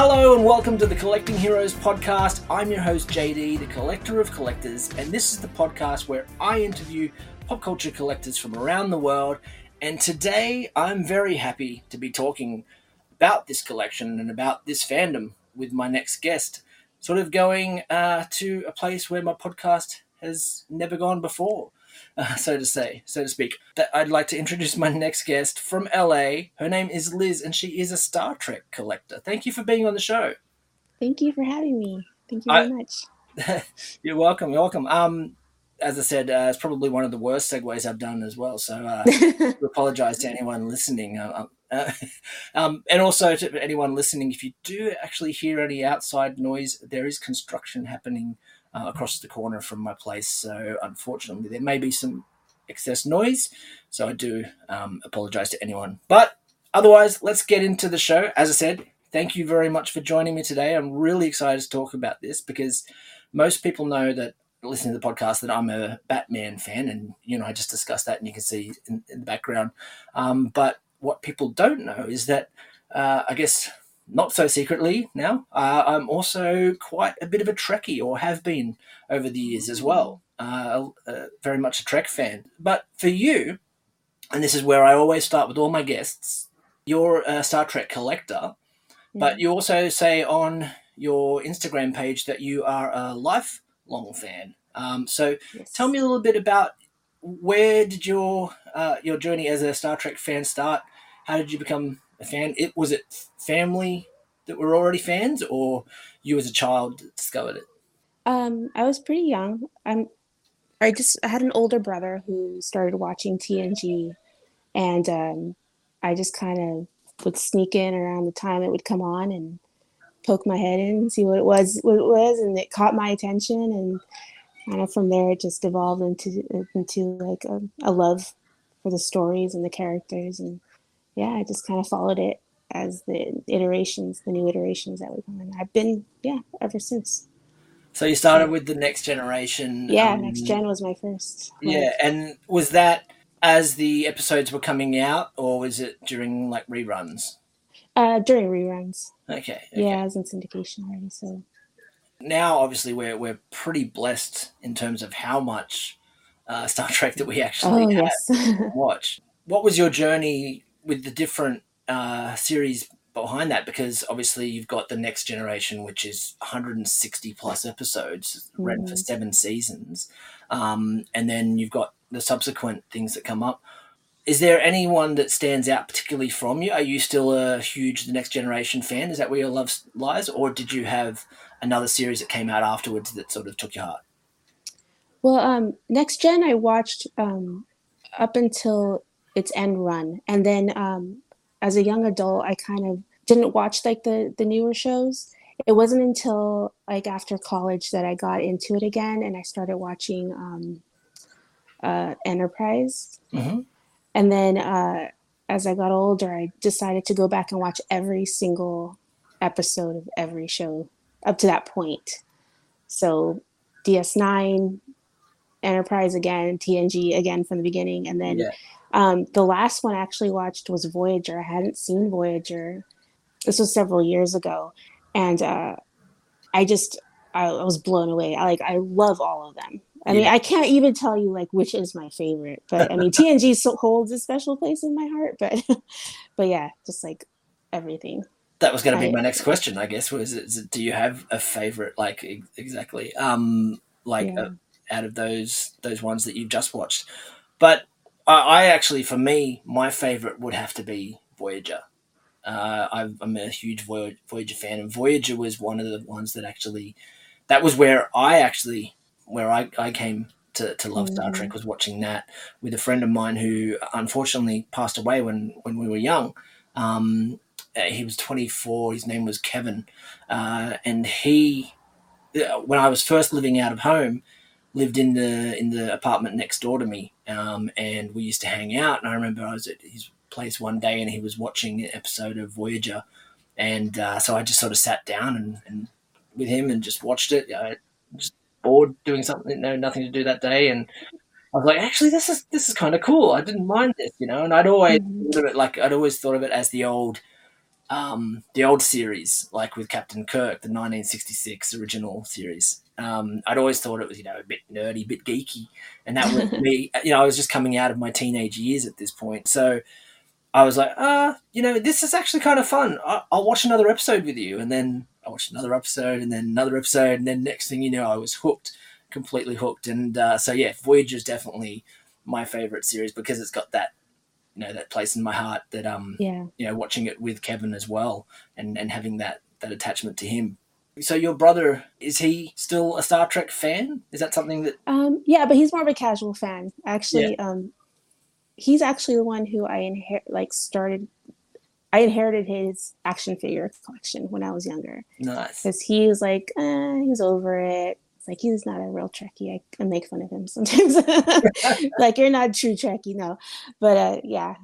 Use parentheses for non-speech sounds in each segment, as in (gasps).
Hello and welcome to the Collecting Heroes podcast. I'm your host, JD, the collector of collectors, and this is the podcast where I interview pop culture collectors from around the world. And today I'm very happy to be talking about this collection and about this fandom with my next guest, sort of going uh, to a place where my podcast has never gone before. Uh, (laughs) so to say, so to speak. That I'd like to introduce my next guest from LA. Her name is Liz, and she is a Star Trek collector. Thank you for being on the show. Thank you for having me. Thank you very I, much. (laughs) you're welcome. You're welcome. Um, as I said, uh, it's probably one of the worst segues I've done as well. So uh, (laughs) I apologize to anyone listening. Uh, uh um, and also to anyone listening, if you do actually hear any outside noise, there is construction happening uh, across the corner from my place. So unfortunately, there may be some excess noise. So I do um, apologize to anyone. But otherwise, let's get into the show. As I said, thank you very much for joining me today. I'm really excited to talk about this because most people know that listening to the podcast that I'm a Batman fan, and you know I just discussed that, and you can see in, in the background. Um, but what people don't know is that uh, I guess not so secretly now, uh, I'm also quite a bit of a Trekkie, or have been over the years as well. Uh, uh, very much a Trek fan. But for you, and this is where I always start with all my guests, you're a Star Trek collector, but you also say on your Instagram page that you are a lifelong fan. Um, so yes. tell me a little bit about where did your uh, your journey as a Star Trek fan start? How did you become a fan? It was it family that were already fans, or you as a child discovered it? Um, I was pretty young. I'm. I just I had an older brother who started watching TNG, and um, I just kind of would sneak in around the time it would come on and poke my head in and see what it was what it was and it caught my attention and kind of from there it just evolved into into like a, a love for the stories and the characters and yeah, I just kind of followed it as the iterations, the new iterations that come in. I've been, yeah, ever since. So you started with the next generation. Yeah, um, next gen was my first. Yeah, and was that as the episodes were coming out, or was it during like reruns? Uh, during reruns. Okay, okay. Yeah, I was in syndication already, so. Now, obviously, we're we're pretty blessed in terms of how much uh, Star Trek that we actually oh, yes. (laughs) watch. What was your journey with the different uh, series behind that because obviously you've got the next generation which is 160 plus episodes mm. ran for seven seasons. Um, and then you've got the subsequent things that come up. Is there anyone that stands out particularly from you? Are you still a huge the next generation fan? Is that where your love lies? Or did you have another series that came out afterwards that sort of took your heart? Well um, next gen i watched um, up until its end run. And then um, as a young adult, I kind of didn't watch like the the newer shows. It wasn't until like after college that I got into it again, and I started watching um, uh, Enterprise. Mm-hmm. And then uh, as I got older, I decided to go back and watch every single episode of every show up to that point. So DS9, Enterprise again, TNG again from the beginning, and then yeah. Um, the last one I actually watched was Voyager. I hadn't seen Voyager. This was several years ago, and uh, I just I, I, was blown away. I like I love all of them. I yeah. mean, I can't even tell you like which is my favorite, but I mean (laughs) TNG so holds a special place in my heart. But (laughs) but yeah, just like everything. That was going to be my next question, I guess. Was it, do you have a favorite? Like exactly, um, like yeah. uh, out of those those ones that you've just watched, but I, I actually, for me, my favorite would have to be Voyager. Uh, I'm a huge Voyager fan, and Voyager was one of the ones that actually, that was where I actually, where I, I came to, to love Star Trek mm. was watching that with a friend of mine who unfortunately passed away when, when we were young. Um, uh, he was 24. His name was Kevin, uh, and he, uh, when I was first living out of home, lived in the in the apartment next door to me, um, and we used to hang out. And I remember I was at his place one day, and he was watching an episode of Voyager, and uh, so I just sort of sat down and, and with him and just watched it. I just bored doing something, no nothing to do that day, and I was like, actually, this is this is kind of cool. I didn't mind this, you know. And I'd always mm-hmm. thought of it like I'd always thought of it as the old um, the old series, like with Captain Kirk, the 1966 original series. Um, I'd always thought it was, you know, a bit nerdy, a bit geeky, and that was (laughs) me. You know, I was just coming out of my teenage years at this point, so I was like, ah, uh, you know, this is actually kind of fun. I- will watch another episode with you, and then I watched another episode, and then another episode, and then next thing you know, I was hooked, completely hooked. And uh, so, yeah, Voyager is definitely my favorite series because it's got that you know that place in my heart that um yeah you know watching it with Kevin as well and and having that that attachment to him. So your brother is he still a Star Trek fan? Is that something that? Um, yeah, but he's more of a casual fan. Actually, yeah. um, he's actually the one who I inherit like started. I inherited his action figure collection when I was younger. Nice, because he was like, eh, he was over it It's like he's not a real Trekkie. I, I make fun of him sometimes. (laughs) like you're not true Trekkie, no. But uh, yeah,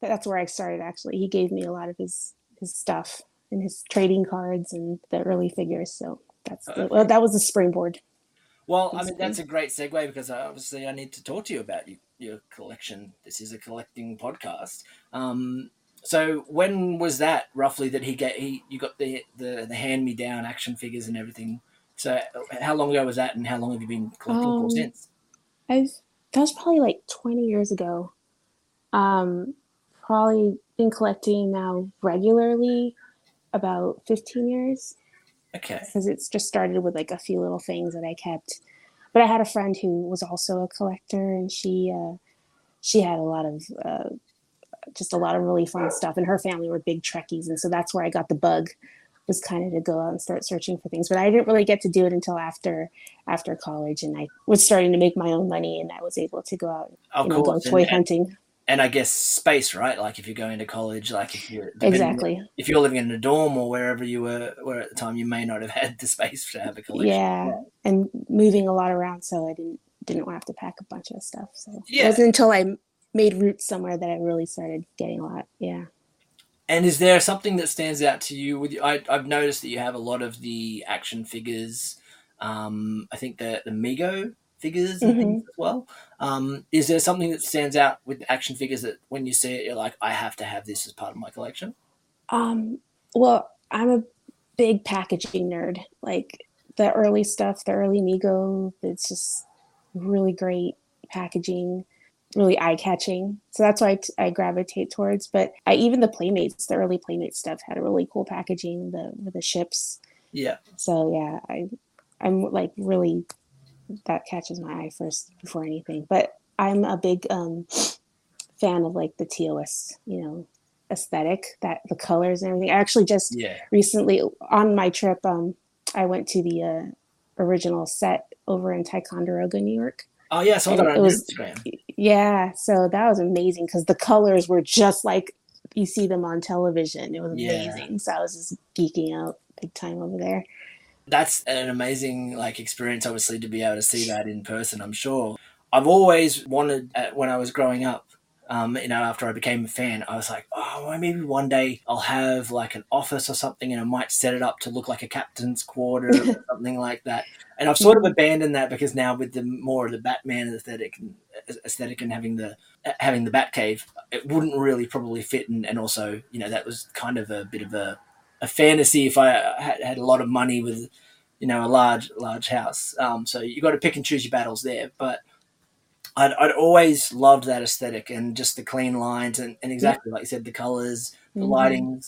that's where I started. Actually, he gave me a lot of his his stuff and his trading cards and the early figures. So that's the, well, that was the springboard. Well, I mean that's a great segue because obviously I need to talk to you about you, your collection. This is a collecting podcast. Um, so when was that roughly that he get he you got the the, the hand me down action figures and everything so, how long ago was that, and how long have you been collecting um, for since? I've that was probably like twenty years ago. Um, probably been collecting now regularly about fifteen years. Okay. Because it's just started with like a few little things that I kept, but I had a friend who was also a collector, and she uh, she had a lot of uh, just a lot of really fun stuff, and her family were big Trekkies, and so that's where I got the bug was kind of to go out and start searching for things. But I didn't really get to do it until after after college, and I was starting to make my own money, and I was able to go out, oh, you know, go toy and, hunting. And I guess space, right? Like if you're going to college, like if you're exactly if you're living in a dorm or wherever you were were at the time, you may not have (laughs) had the space to have a collection. Yeah, yeah. and moving a lot around, so I didn't didn't want to have to pack a bunch of stuff. So yeah. it wasn't until I made roots somewhere that I really started getting a lot. Yeah. And is there something that stands out to you? With I, have noticed that you have a lot of the action figures. Um, I think the the Mego figures and mm-hmm. things as well. Um, is there something that stands out with action figures that when you see it, you're like, I have to have this as part of my collection? Um, well, I'm a big packaging nerd. Like the early stuff, the early Mego, it's just really great packaging really eye catching. So that's why I, t- I gravitate towards. But I, even the Playmates, the early Playmate stuff had a really cool packaging. The the ships. Yeah. So yeah, I I'm like really that catches my eye first before anything. But I'm a big um, fan of like the TOS, you know, aesthetic that the colors and everything. I actually just yeah. recently on my trip, um, I went to the uh, original set over in Ticonderoga, New York. Oh yeah, so it was, Instagram. Yeah, so that was amazing because the colors were just like you see them on television. It was amazing. So I was just geeking out big time over there. That's an amazing like experience, obviously, to be able to see that in person. I'm sure. I've always wanted, uh, when I was growing up, um, you know, after I became a fan, I was like, oh, well, maybe one day I'll have like an office or something and I might set it up to look like a captain's quarter or (laughs) something like that. And I've sort of abandoned that because now with the more of the Batman aesthetic and aesthetic and having the having the Batcave, it wouldn't really probably fit. And, and also, you know, that was kind of a bit of a, a fantasy if I had, had a lot of money with, you know, a large large house. Um, so you got to pick and choose your battles there, but I'd, I'd always loved that aesthetic and just the clean lines and, and exactly like you said, the colors, the mm-hmm. lighting,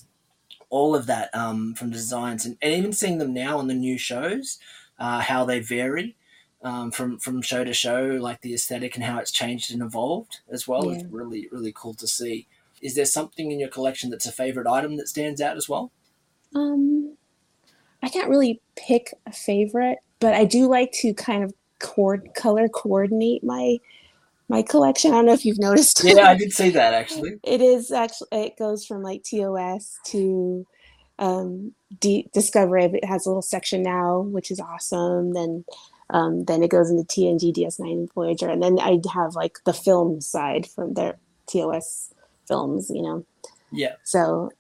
all of that um, from designs and, and even seeing them now on the new shows, uh, how they vary um, from from show to show, like the aesthetic and how it's changed and evolved as well. Yeah. It's really really cool to see. Is there something in your collection that's a favorite item that stands out as well? Um, I can't really pick a favorite, but I do like to kind of cord color coordinate my my collection. I don't know if you've noticed. Yeah, I did say that (laughs) actually. It is actually it goes from like TOS to um, D- Discovery. It has a little section now, which is awesome. Then um, then it goes into TNG, DS9, and Voyager, and then I have like the film side from their TOS films. You know. Yeah. So,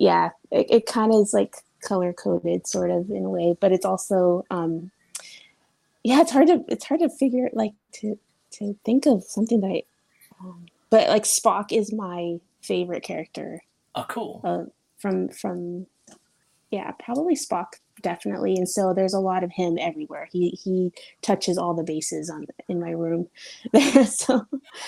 yeah, it, it kind of is like color coded, sort of in a way, but it's also um, yeah, it's hard to it's hard to figure like to to think of something that I, um, but like Spock is my favorite character. Oh, cool. Uh, from from yeah, probably Spock definitely. And so there's a lot of him everywhere. He he touches all the bases on in my room. (laughs) so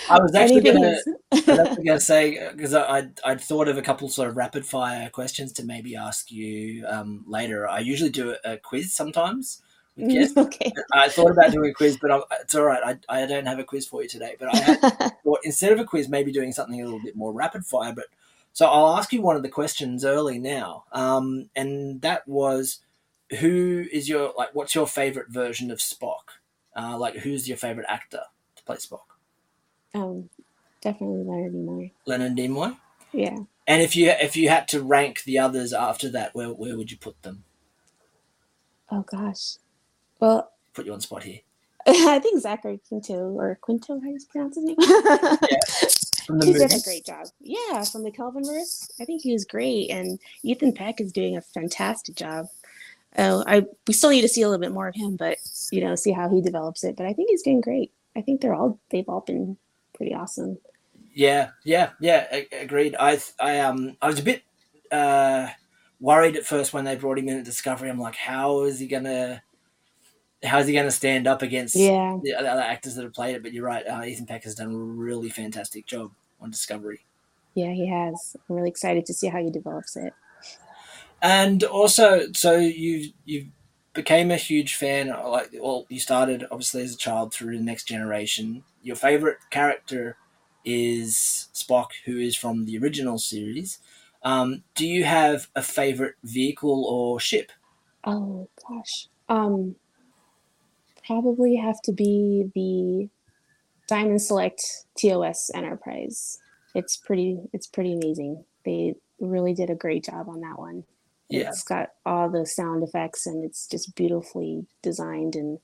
I was actually going (laughs) to say because I I'd thought of a couple sort of rapid fire questions to maybe ask you um, later. I usually do a, a quiz sometimes. Yes. Okay. (laughs) I thought about doing a quiz, but I'm, it's all right. I, I don't have a quiz for you today. But I had, thought instead of a quiz, maybe doing something a little bit more rapid fire. But so I'll ask you one of the questions early now, um, and that was, who is your like? What's your favorite version of Spock? Uh, like, who's your favorite actor to play Spock? Um, definitely Leonard Nimoy. Leonard Nimoy. Yeah. And if you if you had to rank the others after that, where where would you put them? Oh gosh, well, put you on spot here. (laughs) I think Zachary Quinto or Quinto, how do you pronounce his name? (laughs) yeah, he did a great job. Yeah, from the Kelvinverse, I think he was great, and Ethan Peck is doing a fantastic job. Oh, I we still need to see a little bit more of him, but you know, see how he develops it. But I think he's doing great. I think they're all they've all been pretty awesome. Yeah, yeah, yeah. Agreed. I I um I was a bit uh worried at first when they brought him in at Discovery. I'm like, how is he gonna how's he going to stand up against yeah. the other actors that have played it? But you're right, uh, Ethan Peck has done a really fantastic job on Discovery. Yeah, he has. I'm really excited to see how he develops it. And also, so you you became a huge fan. Like, well, you started obviously as a child through the Next Generation. Your favorite character is Spock, who is from the original series. Um, do you have a favorite vehicle or ship? Oh gosh, um, probably have to be the Diamond Select TOS Enterprise. It's pretty it's pretty amazing. They really did a great job on that one. Yeah. It's got all the sound effects and it's just beautifully designed and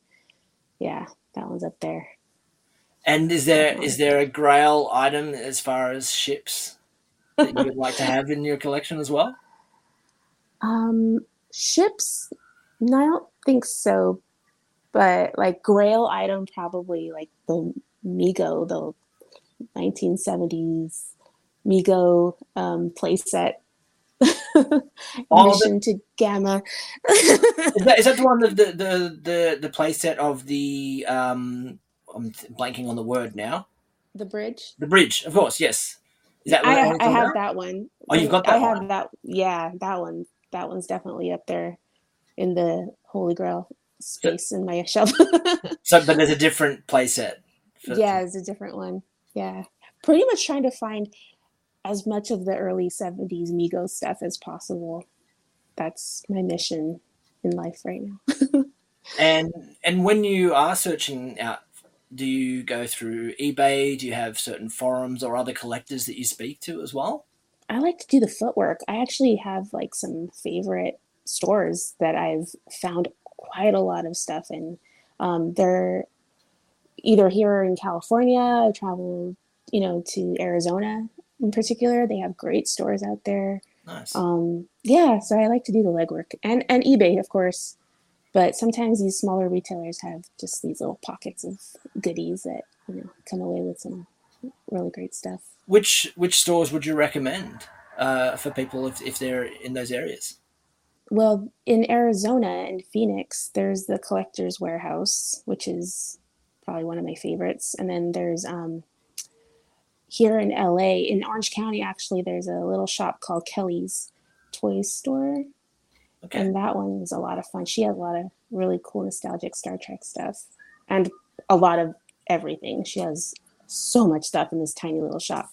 yeah, that one's up there. And is there is there a grail item as far as ships that you would like to have in your collection as well? Um ships no, I don't think so, but like grail item probably like the Mego, the 1970s Mego um, playset. (laughs) Mission to Gamma. is, that, is that the one the the the the, the playset of the um I'm blanking on the word now. The bridge. The bridge, of course, yes. Is that I, I have that one. Oh, you've got that. I one. have that. Yeah, that one. That one's definitely up there in the Holy Grail space in my (laughs) shelf. so, but there's a different playset. Yeah, it's a different one. Yeah, pretty much trying to find as much of the early '70s Mego stuff as possible. That's my mission in life right now. (laughs) and and when you are searching out, do you go through eBay? Do you have certain forums or other collectors that you speak to as well? I like to do the footwork. I actually have like some favorite stores that I've found quite a lot of stuff in. um, they're either here in California. I traveled, you know, to Arizona in particular. They have great stores out there. Nice. Um, yeah, so I like to do the legwork and and eBay, of course. But sometimes these smaller retailers have just these little pockets of goodies that you know come away with some really great stuff. Which which stores would you recommend uh, for people if, if they're in those areas? Well, in Arizona and Phoenix, there's the Collector's Warehouse, which is probably one of my favorites. And then there's um, here in LA, in Orange County, actually, there's a little shop called Kelly's Toy Stop. Okay. And that one is a lot of fun. She has a lot of really cool nostalgic Star Trek stuff and a lot of everything. She has so much stuff in this tiny little shop.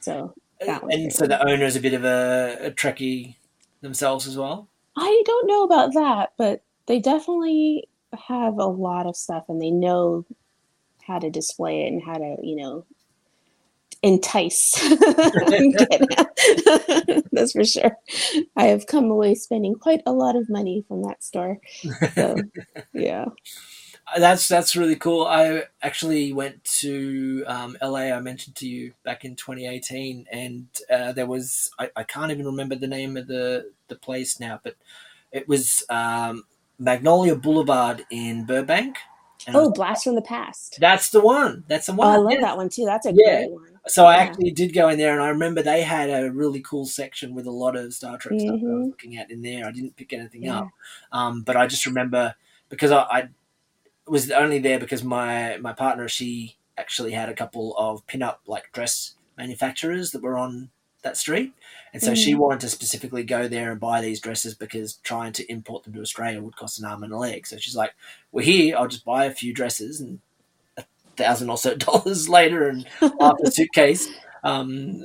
So that And so the owner is a bit of a, a Trekkie themselves as well? I don't know about that, but they definitely have a lot of stuff and they know how to display it and how to, you know, entice. (laughs) (laughs) (laughs) That's for sure. I have come away spending quite a lot of money from that store. So, yeah. That's that's really cool. I actually went to um, LA. I mentioned to you back in 2018, and uh, there was I, I can't even remember the name of the the place now, but it was um, Magnolia Boulevard in Burbank, And Oh, was- Blast from the Past. that's the one. That's the Oh, one. I love yeah. that one too. That's a Yeah. great one. So I actually did go in there, and I remember they had a really cool section with a lot of Star Trek stuff I was Mhm. looking at in there. I didn't pick anything Yeah. up, um, but I just remember because I, I was only there because my my partner she actually had a couple of pin-up like dress manufacturers that were on that street, and so she Mhm. wanted to specifically go there and buy these dresses because trying to import them to Australia would cost an arm and a leg. So she's like, "We're here. I'll just buy a few dresses and." Thousand or so (laughs) dollars later, and (laughs) half a suitcase. Um,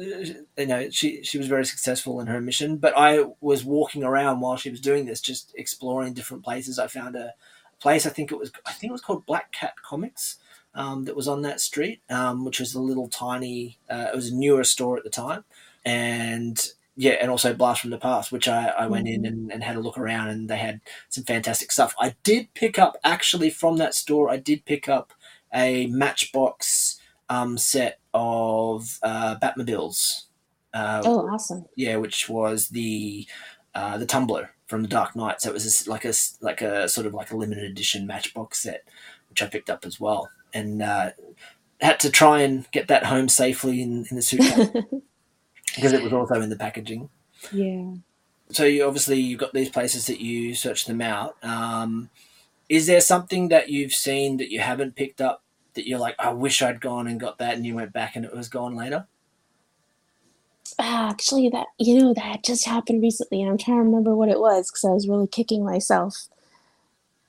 you know, she she was very successful in her mission. But I was walking around while she was doing this, just exploring different places. I found a place. I think it was I think it was called Black Cat Comics. Um, that was on that street, um, which was a little tiny. Uh, it was a newer store at the time, and yeah, and also Blast from the Past, which I, I went in and, and had a look around, and they had some fantastic stuff. I did pick up actually from that store. I did pick up a Matchbox um, set of uh, Batmobiles. Uh, Oh, awesome. yeah, which was the uh, the Tumbler from the Dark Knight. So it was this, like a like a sort of like a limited edition Matchbox set, which I picked up as well, and uh, had to try and get that home safely in, in the suitcase (laughs) because it was also in the packaging. yeah. So you obviously you've got these places that you search them out. Um, is there something that you've seen that you haven't picked up that you're like, I wish I'd gone and got that, and you went back and it was gone later? Ah, actually, that you know that just happened recently, and I'm trying to remember what it was because I was really kicking myself.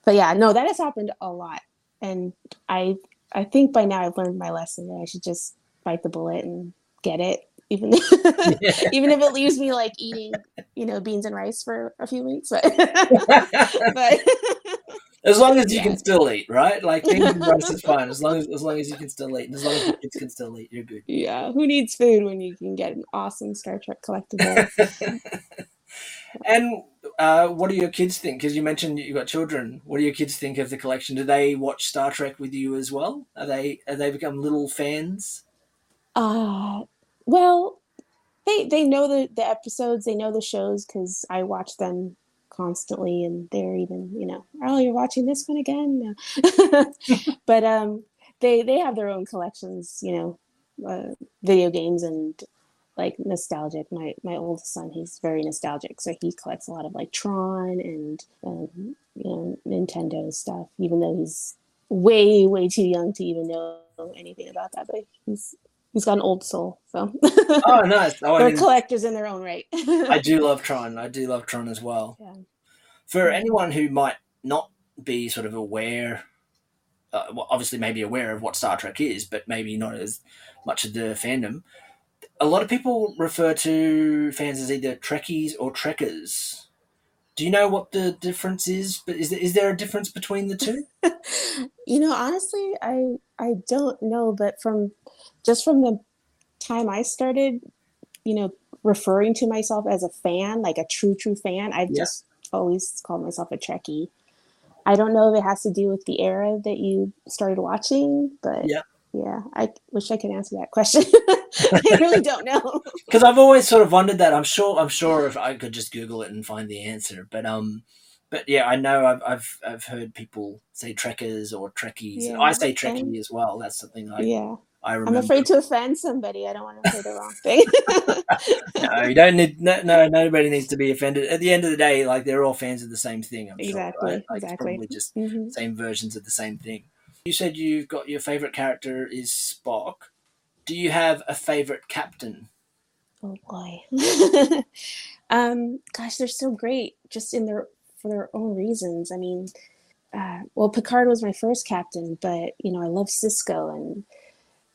But yeah, no, that has happened a lot, and I I think by now I've learned my lesson that I should just bite the bullet and get it, even (laughs) even if it leaves me like eating you know beans and rice for a few weeks. But (laughs) but (laughs) As long as you Yeah. can still eat, right? Like rice is (laughs) fine. As long as as long as you can still eat, and as long as your kids can still eat, you're good. yeah, who needs food when you can get an awesome Star Trek collectible? (laughs) and uh, what do your kids think? Because you mentioned you've got children. What do your kids think of the collection? Do they watch Star Trek with you as well? Are they are they become little fans? Uh well, they they know the the episodes, they know the shows because I watch them constantly, and they're even you know, oh, you're watching this one again, (laughs) but um, they they have their own collections, you know, uh, video games and like nostalgic. My my oldest son, he's very nostalgic, so he collects a lot of like Tron and um, you know Nintendo stuff, even though he's way way too young to even know anything about that, but he's he's got an old soul, so (laughs) Oh, nice. Oh, (laughs) they're collectors in their own right. (laughs) I do love Tron. I do love Tron as well. Yeah. For anyone who might not be sort of aware, uh, well, obviously maybe aware of what Star Trek is, but maybe not as much of the fandom. A lot of people refer to fans as either Trekkies or Trekkers. Do you know what the difference is? But is there, is there a difference between the two? (laughs) you know, honestly, I I don't know, but from just from the time I started, you know, referring to myself as a fan, like a true true fan, I've Yeah. just always called myself a Trekkie. I don't know if it has to do with the era that you started watching, but Yeah. Yeah, I wish I could answer that question. (laughs) I really don't know. (laughs) Because I've always sort of wondered that. I'm sure. I'm sure if I could just Google it and find the answer. But um, but yeah, I know I've I've, I've heard people say Trekkers or Trekkies. Yeah, I say Trekkie as well. That's something I yeah, I remember. I'm afraid to offend somebody. I don't want to say the wrong thing. (laughs) No, you don't need. No, no, nobody needs to be offended. At the end of the day, like they're all fans of the same thing. I'm Exactly, sure. Right? Like, exactly. Probably just Mhm. same versions of the same thing. You said you've got your favorite character is Spock. Do you have a favorite captain? Oh boy. (laughs) um, gosh, they're so great just in their for their own reasons. I mean, uh, well, Picard was my first captain, but you know, I love Sisko and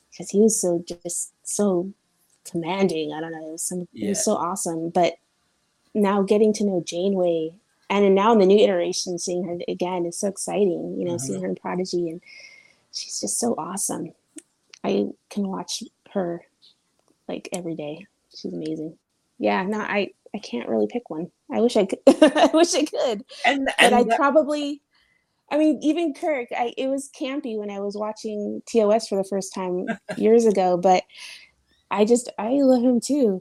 because he was so just so commanding. I don't know, it was some it was so awesome. But now getting to know Janeway and now in the new iteration, seeing her again is so exciting. You know, seeing uh-huh. her in Prodigy and she's just so awesome. I can watch her like every day. She's amazing. Yeah, no, I I can't really pick one. I wish I could. (laughs) I wish I could, And and I probably. I mean, even Kirk. I it was campy when I was watching TOS for the first time (laughs) years ago, but I just I love him too.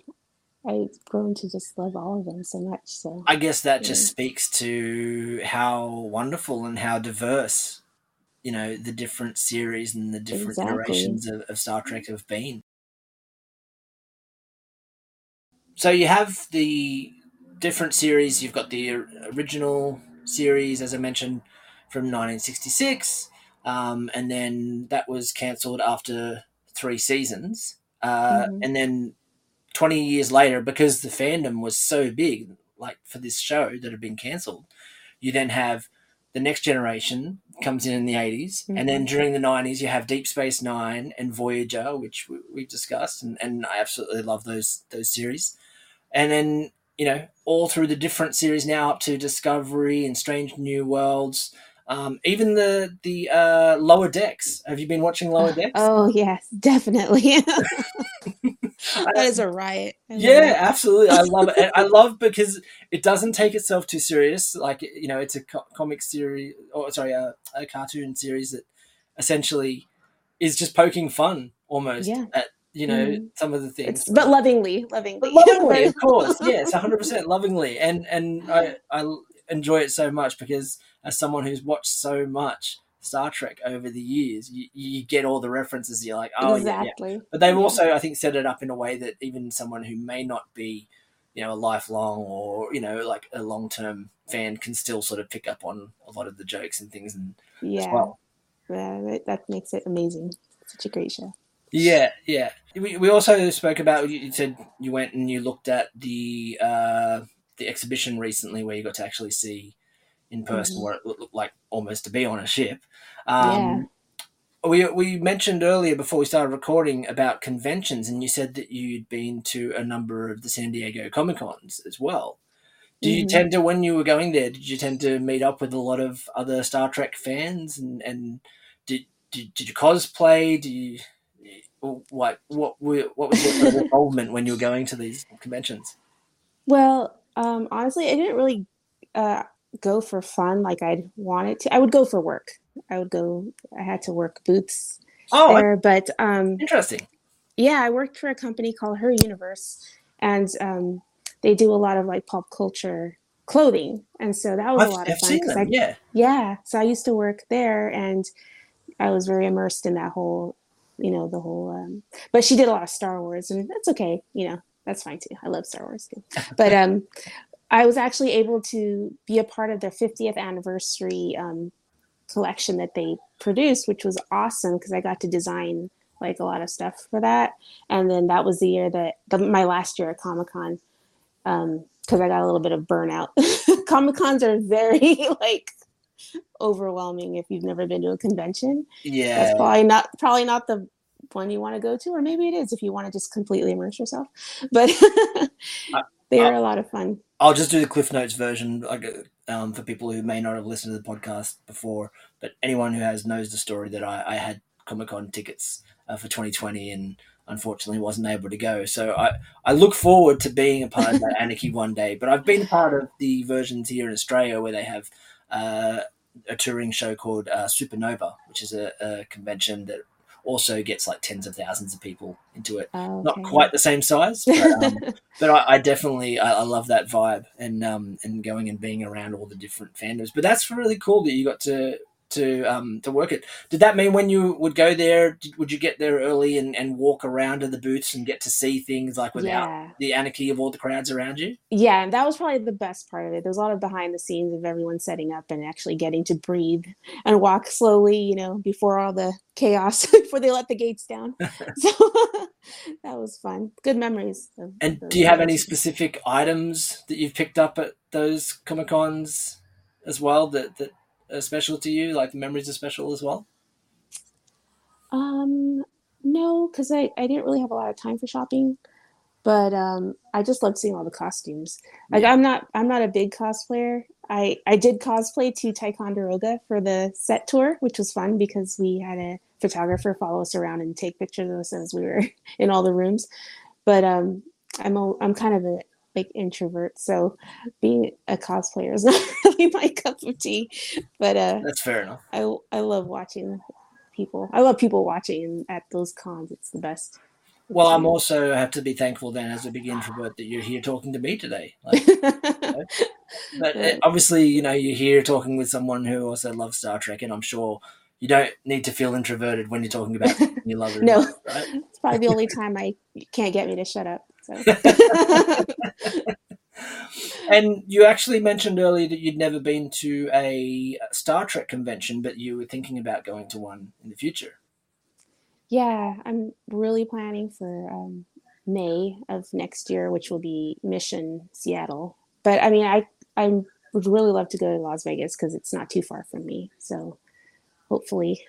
I've grown to just love all of them so much. So I guess that just speaks to how wonderful and how diverse you know the different series and the different Exactly. iterations of, of Star Trek have been. So you have the different series. You've got the original series, as I mentioned, from 1966, um, and then that was cancelled after three seasons. Uh, Mhm. And then 20 years later, because the fandom was so big, like for this show that had been cancelled, you then have the next generation comes in in the 80s and then during the 90s you have deep space nine and voyager which we, we've discussed and, and i absolutely love those those series. And then you know all through the different series now up to discovery and strange new worlds um, even the the uh, lower decks. Have you been watching lower (gasps) decks? Oh yes, definitely. (laughs) (laughs) that is a riot. I Yeah, absolutely. I love it. I (laughs) love because it doesn't take itself too serious. Like you know, it's a co- comic series, or sorry, a, a cartoon series that essentially is just poking fun almost Yeah. at you know Mhm. some of the things. It's, but lovingly, lovingly. But lovingly, of (laughs) course, yes, hundred percent lovingly, and and I I enjoy it so much because as someone who's watched so much Star Trek over the years, you, you get all the references. You're like, oh yeah, yeah, exactly. but they've Yeah. also, I think, set it up in a way that even someone who may not be, you know, a lifelong or you know, like a long-term fan can still sort of pick up on a lot of the jokes and things. And Yeah. as well. Yeah, that, that makes it amazing. Such a great show. yeah, yeah. We, we also spoke about. You said you went and you looked at the uh, the exhibition recently where you got to actually see in person Mhm. what it looked like almost to be on a ship. Um, We, we mentioned earlier before we started recording about conventions, and you said that you'd been to a number of the San Diego Comic Cons as well. Do you Mhm. tend to, when you were going there, did you tend to meet up with a lot of other Star Trek fans, and, and did, did did you cosplay? Do you what what were, what was your (laughs) involvement when you were going to these conventions? Well, um, honestly, I didn't really uh, go for fun like I'd wanted to. I would go for work. I would go. I had to work booths Oh, there, but um, interesting. yeah, I worked for a company called Her Universe, and um, they do a lot of like pop culture clothing, and so that was I've, a lot of fun. seen 'cause them. I, yeah, yeah, so I used to work there, and I was very immersed in that whole, you know, the whole. Um, but she did a lot of Star Wars, and that's okay. You know, that's fine too. I love Star Wars too. But um, I was actually able to be a part of their 50th anniversary um, collection that they produced, which was awesome because I got to design like a lot of stuff for that. And then that was the year that the, my last year at Comic Con, because I got a little bit of burnout. (laughs) Comic Cons are very (laughs) like overwhelming if you've never been to a convention. yeah. That's probably not probably not the one you want to go to, or maybe it is if you want to just completely immerse yourself. But (laughs) they are a lot of fun. I'll just do the Cliff Notes version like, um, for people who may not have listened to the podcast before. But anyone who has knows the story that I, I had Comic Con tickets uh, for 2020 and unfortunately wasn't able to go. So I, I look forward to being a part of that (laughs) anarchy one day. But I've been part of the versions here in Australia where they have uh, a touring show called uh, Supernova, which is a, a convention that also gets like tens of thousands of people into it Oh, not quite the same size, but, um, (laughs) but I, I definitely I, I love that vibe and um, and going and being around all the different fandoms. But that's really cool that you got to to um, to work it. Did that mean when you would go there, did, would you get there early and, and walk around to the booths and get to see things like without yeah. the anarchy of all the crowds around you? Yeah, and that was probably the best part of it. There's a lot of behind the scenes of everyone setting up and actually getting to breathe and walk slowly, you know, before all the chaos, (laughs) before they let the gates down. (laughs) so (laughs) that was fun. Good memories. And do you have any specific items that you've picked up at those comic cons as well that that special to you? Like memories are special as well. Um, no, because I, I didn't really have a lot of time for shopping, but um, I just loved seeing all the costumes. Like Yeah. I'm not I'm not a big cosplayer. I I did cosplay to Ticonderoga for the set tour, which was fun because we had a photographer follow us around and take pictures of us as we were (laughs) in all the rooms. But um, I'm a, I'm kind of a like introvert, so being a cosplayer is (laughs) not really my cup of tea. But uh, That's fair enough. I I love watching people. I love people watching at those cons. It's the best. Well, I'm also have to be thankful then, as a big introvert, that you're here talking to me today. Like, (laughs) but obviously, you know, you're here talking with someone who also loves Star Trek, and I'm sure you don't need to feel introverted when you're talking about (laughs) your lover. no, right? it's probably the only time I can't get me to shut up. So. (laughs) and you actually mentioned earlier that you'd never been to a Star Trek convention, but you were thinking about going to one in the future. Yeah, I'm really planning for um, May of next year, which will be Mission Seattle. But I mean, I I would really love to go to Las Vegas because it's not too far from me. So hopefully,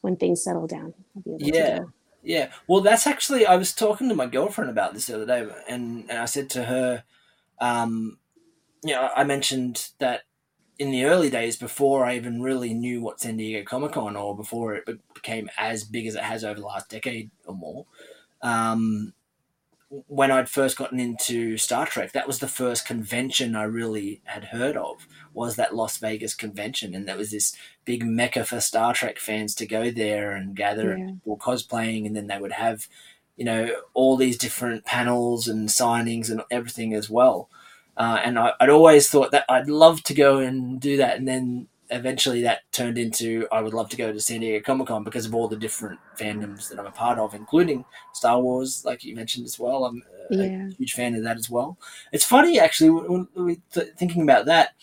when things settle down, I'll be able yeah. to go. Yeah, well, that's actually I was talking to my girlfriend about this the other day, and, and I said to her, um, you know, I mentioned that in the early days, before I even really knew what San Diego Comic Con or before it became as big as it has over the last decade or more, um, when I'd first gotten into Star Trek, that was the first convention I really had heard of. Was that Las Vegas convention, and there was this big mecca for Star Trek fans to go there and gather Yeah. and people cosplaying, and then they would have, you know, all these different panels and signings and everything as well. Uh, and I, I'd always thought that I'd love to go and do that, and then eventually that turned into I would love to go to San Diego Comic Con because of all the different fandoms that I'm a part of, including Star Wars, like you mentioned as well. I'm a Yeah. huge fan of that as well. It's funny actually when we th- thinking about that,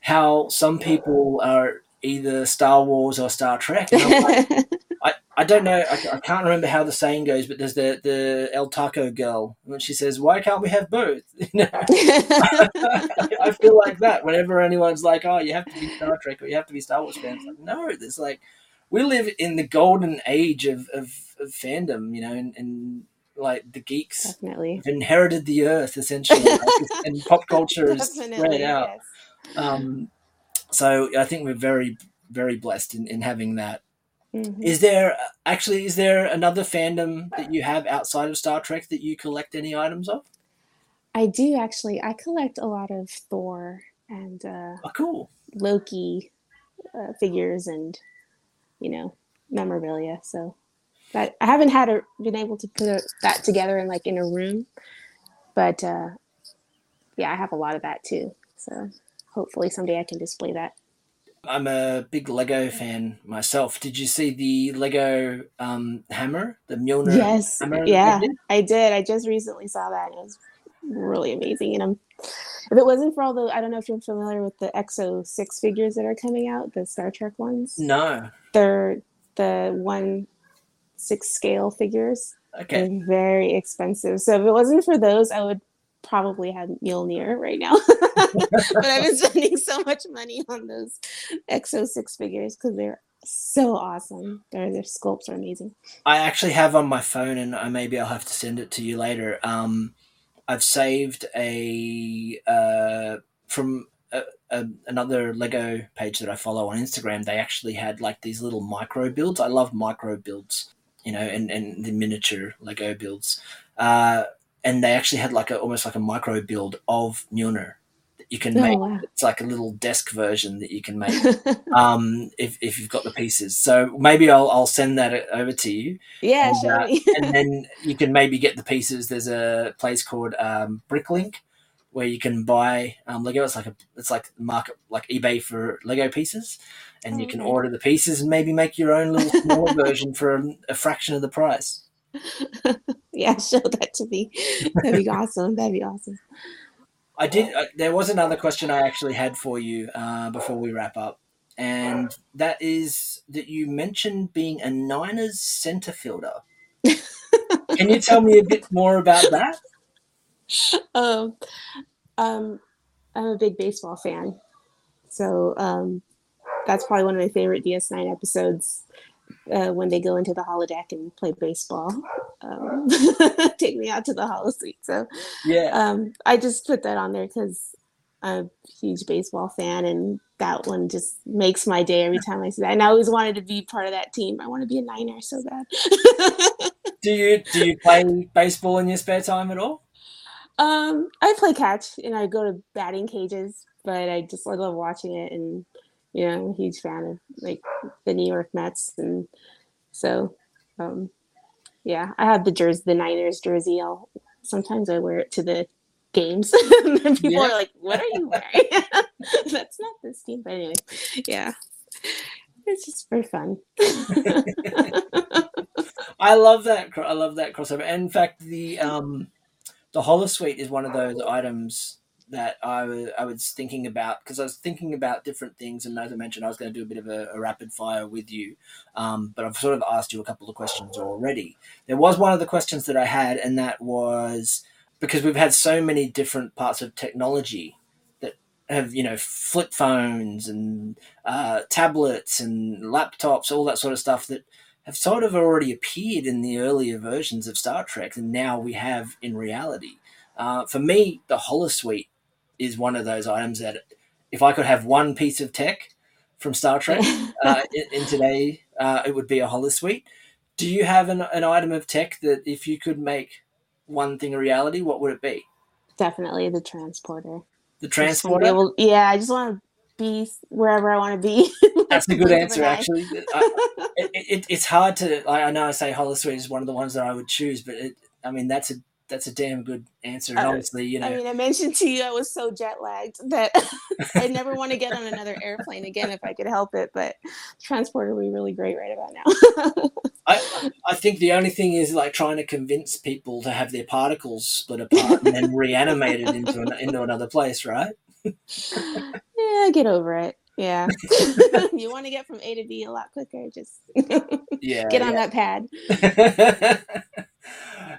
how some people are either Star Wars or Star Trek. And I'm like, (laughs) I, don't know. I, I can't remember how the saying goes, but there's the the El Taco girl when she says, "Why can't we have both?" (laughs) You know, (laughs) I feel like that whenever anyone's like, "Oh, you have to be Star Trek or you have to be Star Wars fans." Like, no, there's like we live in the golden age of of, of fandom, you know, and, and like the geeks Definitely. have inherited the earth essentially, like, (laughs) and pop culture is spread out. Yes. Um, so I think we're very very blessed in, in having that. Mhm. Is there actually is there another fandom that you have outside of Star Trek that you collect any items of? I do actually. I collect a lot of Thor and uh, Oh, cool. Loki uh, figures and you know memorabilia. So that I haven't had a, been able to put a, that together in like in a room, but uh, yeah, I have a lot of that too. So hopefully someday I can display that. I'm a big Lego fan myself. Did you see the Lego um, hammer, the Mjolnir Yes, hammer? yeah? I did. I just recently saw that. It was really amazing. And I'm, if it wasn't for all the, I don't know if you're familiar with the EXO six figures that are coming out, the Star Trek ones. No. They're the one six scale figures. Okay. They're very expensive. So if it wasn't for those, I would probably have Mjolnir right now. (laughs) but I've been spending so much money on those EXO six figures because they're so awesome. Their their sculpts are amazing. I actually have on my phone, and I, maybe I'll have to send it to you later. Um, I've saved a uh, from a, a, another Lego page that I follow on Instagram. They actually had like these little micro builds. I love micro builds, you know, and, and the miniature Lego builds. Uh, and they actually had like a almost like a micro build of Mjolnir that you can Oh make. wow. It's like a little desk version that you can make (laughs) um, if, if you've got the pieces. So maybe I'll, I'll send that over to you yeah, and, show uh, (laughs) and then you can maybe get the pieces. There's a place called um, Bricklink where you can buy um, Lego. It's like a it's like market like eBay for Lego pieces, and you Oh, can okay. order the pieces and maybe make your own little (laughs) smaller version for a, a fraction of the price. (laughs) yeah, show that to me. That'd be awesome. That'd be awesome. I did. Uh, there was another question I actually had for you uh, before we wrap up, and that is that you mentioned being a Niners center fielder. (laughs) Can you tell me a bit more about that? Um, um, I'm a big baseball fan, so um, that's probably one of my favorite DS9 episodes. Uh, when they go into the holodeck and play baseball, um, (laughs) take me out to the holo suite. So Yeah. um, I just put that on there because I'm a huge baseball fan, and that one just makes my day every time I see that. And I always wanted to be part of that team. I want to be a Niner so bad. (laughs) Do you do you play baseball in your spare time at all? um, I play catch and I go to batting cages, but I just I love watching it, and you know, I'm a huge fan of like the New York Mets, and so um, yeah, I have the jersey, the Niners jersey. I'll sometimes I wear it to the games, (laughs) and people Yeah. are like, "What are you wearing?" (laughs) That's not this team, but anyway, yeah. it's just for fun. (laughs) I love that. I love that crossover. And in fact, the um, the holosuite is one of those items that I, w- I was thinking about because I was thinking about different things. And as I mentioned, I was going to do a bit of a, a rapid fire with you, um, but I've sort of asked you a couple of questions already. There was one of the questions that I had, and that was because we've had so many different parts of technology that have, you know, flip phones and uh, tablets and laptops, all that sort of stuff that have sort of already appeared in the earlier versions of Star Trek, and now we have in reality. Uh, for me, the holosuite is one of those items that if I could have one piece of tech from Star Trek (laughs) uh, in, in, today, uh, it would be a holosuite. Do you have an, an item of tech that if you could make one thing a reality, what would it be? Definitely the transporter. The transporter? Able, yeah, I just want to be wherever I want to be. (laughs) That's a good answer, actually. (laughs) I, it, it, it's hard to. I know I say holosuite is one of the ones that I would choose, but it, I mean that's a that's a damn good answer. And uh, obviously, you know, I mean, I mentioned to you I was so jet lagged that (laughs) I never want to get on another airplane again if I could help it. But transporter would be really great right about now. (laughs) I I think the only thing is like trying to convince people to have their particles split apart and then (laughs) reanimated into an, into another place, right? yeah, get over it. Yeah. (laughs) (laughs) you want to get from A to B a lot quicker, just (laughs) yeah, get on yeah. that pad.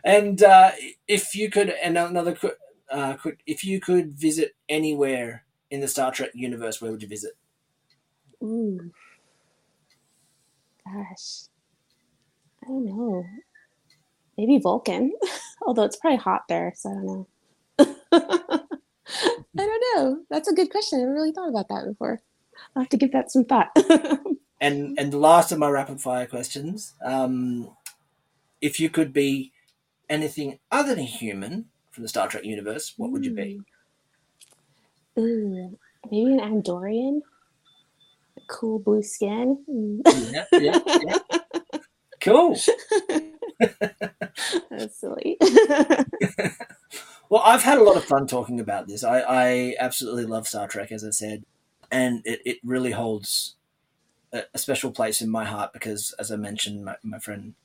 and uh, if you could, and another quick, uh, quick, if you could visit anywhere in the Star Trek universe, where would you visit? Ooh, gosh, I don't know. Maybe Vulcan, although it's probably hot there, so I don't know. I don't know. That's a good question. I haven't really thought about that before. I'll have to give that some thought. (laughs) and and the last of my rapid fire questions. Um, if you could be anything other than human from the Star Trek universe, what would you be? Ooh, maybe an Andorian. Cool blue skin. yeah, yeah, yeah. (laughs) Cool. (laughs) That's silly. well, I've had a lot of fun talking about this. I, I absolutely love Star Trek, as I said, and it, it really holds a, a special place in my heart because, as I mentioned, my, my friend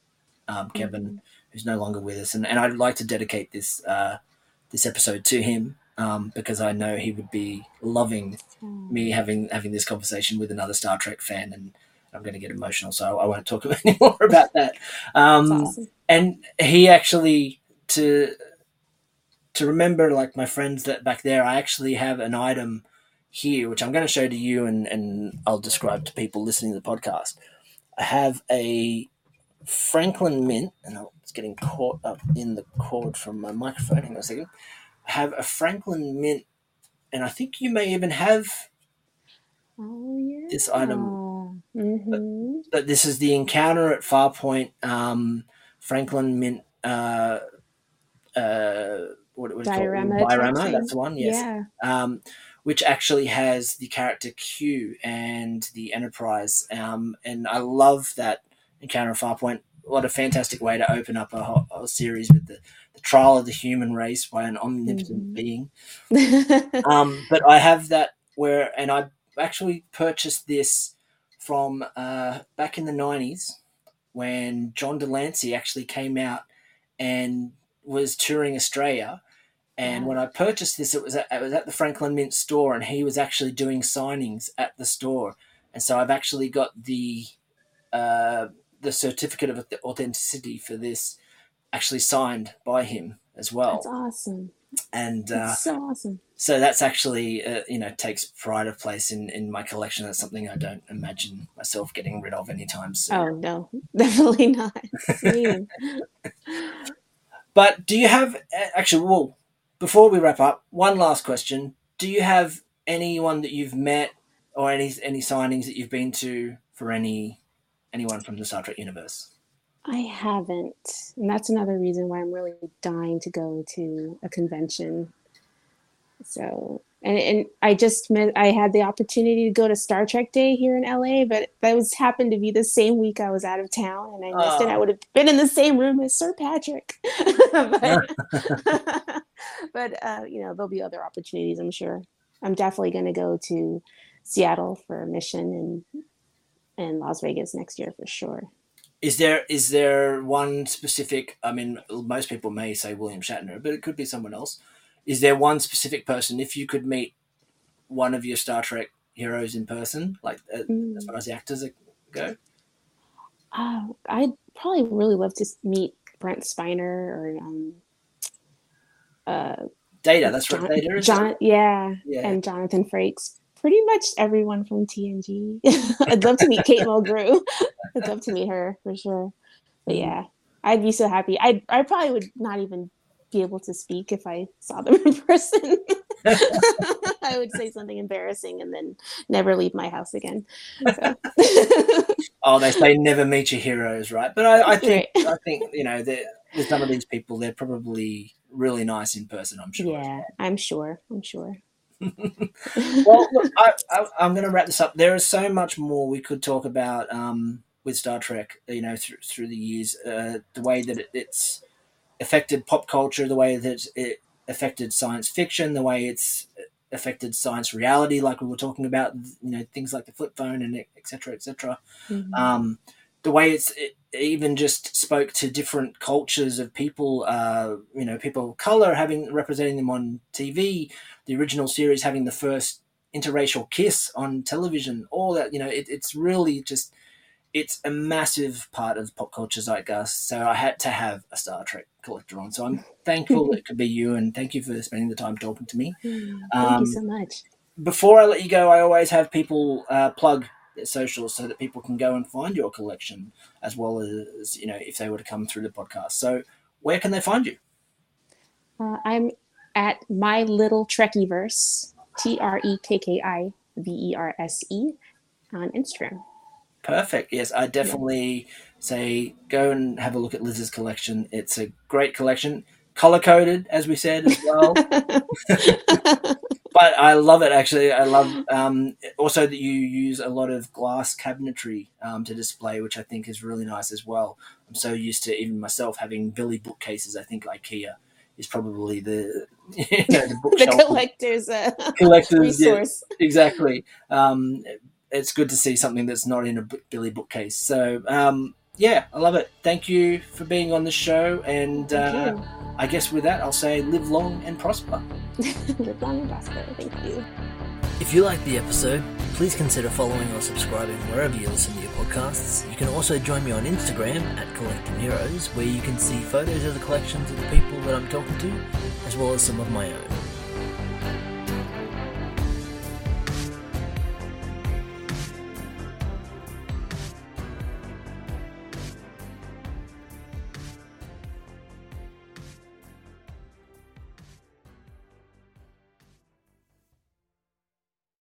um, Kevin. Mm-hmm who's no longer with us, and, and I'd like to dedicate this uh, this episode to him um, because I know he would be loving me having having this conversation with another Star Trek fan, and I'm going to get emotional, so I won't talk (laughs) anymore about that. Um, awesome. And he actually to to remember, like my friends that back there, I actually have an item here which I'm going to show to you, and and I'll describe to people listening to the podcast. I have a Franklin Mint, and it's getting caught up in the cord from my microphone. Hang on a second. I have a Franklin Mint, and I think you may even have oh, yeah. this item. Mm-hmm. But, but, this is the encounter at Farpoint um, Franklin Mint. Uh, uh, what it was diorama? Diorama, that's the one. Yes. Yeah. Um, which actually has the character Q and the Enterprise. Um, and I love that Encounter of Farpoint. What a fantastic way to open up a whole, whole series with the, the, trial of the human race by an omnipotent mm-hmm. being. (laughs) um, but I have that where, and I actually purchased this from uh, back in the 90s when John de Lancie actually came out and was touring Australia. And when I purchased this, it was at, it was at the Franklin Mint store, and he was actually doing signings at the store. And so I've actually got the uh, the certificate of authenticity for this actually signed by him as well. That's awesome. And uh, that's so awesome. So that's actually uh, you know takes pride of place in in my collection. That's something I don't imagine myself getting rid of anytime soon. Oh no, (laughs) definitely not. (laughs) but do you have actually? Well, before we wrap up, one last question: Do you have anyone that you've met or any any signings that you've been to for any anyone from the Star Trek universe? I haven't. And that's another reason why I'm really dying to go to a convention. So, and, and I just met, I had the opportunity to go to Star Trek Day here in LA, but that was happened to be the same week I was out of town and I missed oh. it. I would have been in the same room as Sir Patrick. (laughs) but, (laughs) (laughs) but uh, you know, there'll be other opportunities, I'm sure. I'm definitely going to go to Seattle for a mission and in Las Vegas next year for sure. Is there is there one specific? I mean, most people may say William Shatner, but it could be someone else. Is there one specific person? If you could meet one of your Star Trek heroes in person, like uh, mm. as far as the actors go? Uh, I'd probably really love to meet Brent Spiner or um, uh, Data. That's John, right, Data. John, yeah, yeah, and Jonathan Frakes. Pretty much everyone from TNG. (laughs) I'd love to meet Kate Mulgrew. (laughs) I'd love to meet her for sure. But mm-hmm. yeah, I'd be so happy. I I probably would not even be able to speak if I saw them (laughs) in person. I would say something embarrassing and then never leave my house again. So. oh, they say never meet your heroes, right? But I, I think right. I think you know with some of these people, they're probably really nice in person. I'm sure. Yeah, I'm sure. I'm sure. (laughs) well, look, I, am going to wrap this up. There is so much more we could talk about um, with Star Trek. You know, through through the years, uh, the way that it, it's affected pop culture, the way that it affected science fiction, the way it's affected science reality, like we were talking about, you know, things like the flip phone and etc. etc. Mm-hmm. Um, the way it's it even just spoke to different cultures of people, uh, you know, people of color having representing them on TV, the original series having the first interracial kiss on television, all that, you know, it, it's really just it's a massive part of pop culture zeitgeist. So I had to have a Star Trek collector on. So I'm thankful it could be you, and thank you for spending the time talking to me. Mm, (laughs) thank um, you so much. Before I let you go, I always have people uh, plug their socials so that people can go and find your collection, as well as you know if they were to come through the podcast. So where can they find you? Uh, I'm at my little Trekkiverse, T R E K K I V E R S E, on Instagram. Perfect. Yes, I definitely say go and have a look at Liz's collection. It's a great collection, color coded, as we said as well. (laughs) (laughs) but I love it actually. I love um, also that you use a lot of glass cabinetry um, to display, which I think is really nice as well. I'm so used to even myself having Billy bookcases. I think IKEA is probably the (laughs) you know, the, the collector's uh, collector's resource. Yeah, exactly. Um, it's good to see something that's not in a Billy bookcase. So um, yeah, I love it. Thank you for being on the show, and uh, I guess with that, I'll say live long and prosper. (laughs) live long and prosper. Thank you. If you like the episode, please consider following or subscribing wherever you listen to your podcasts. You can also join me on Instagram at Collecting Heroes, where you can see photos of the collections of the people that I'm talking to, as well as some of my own.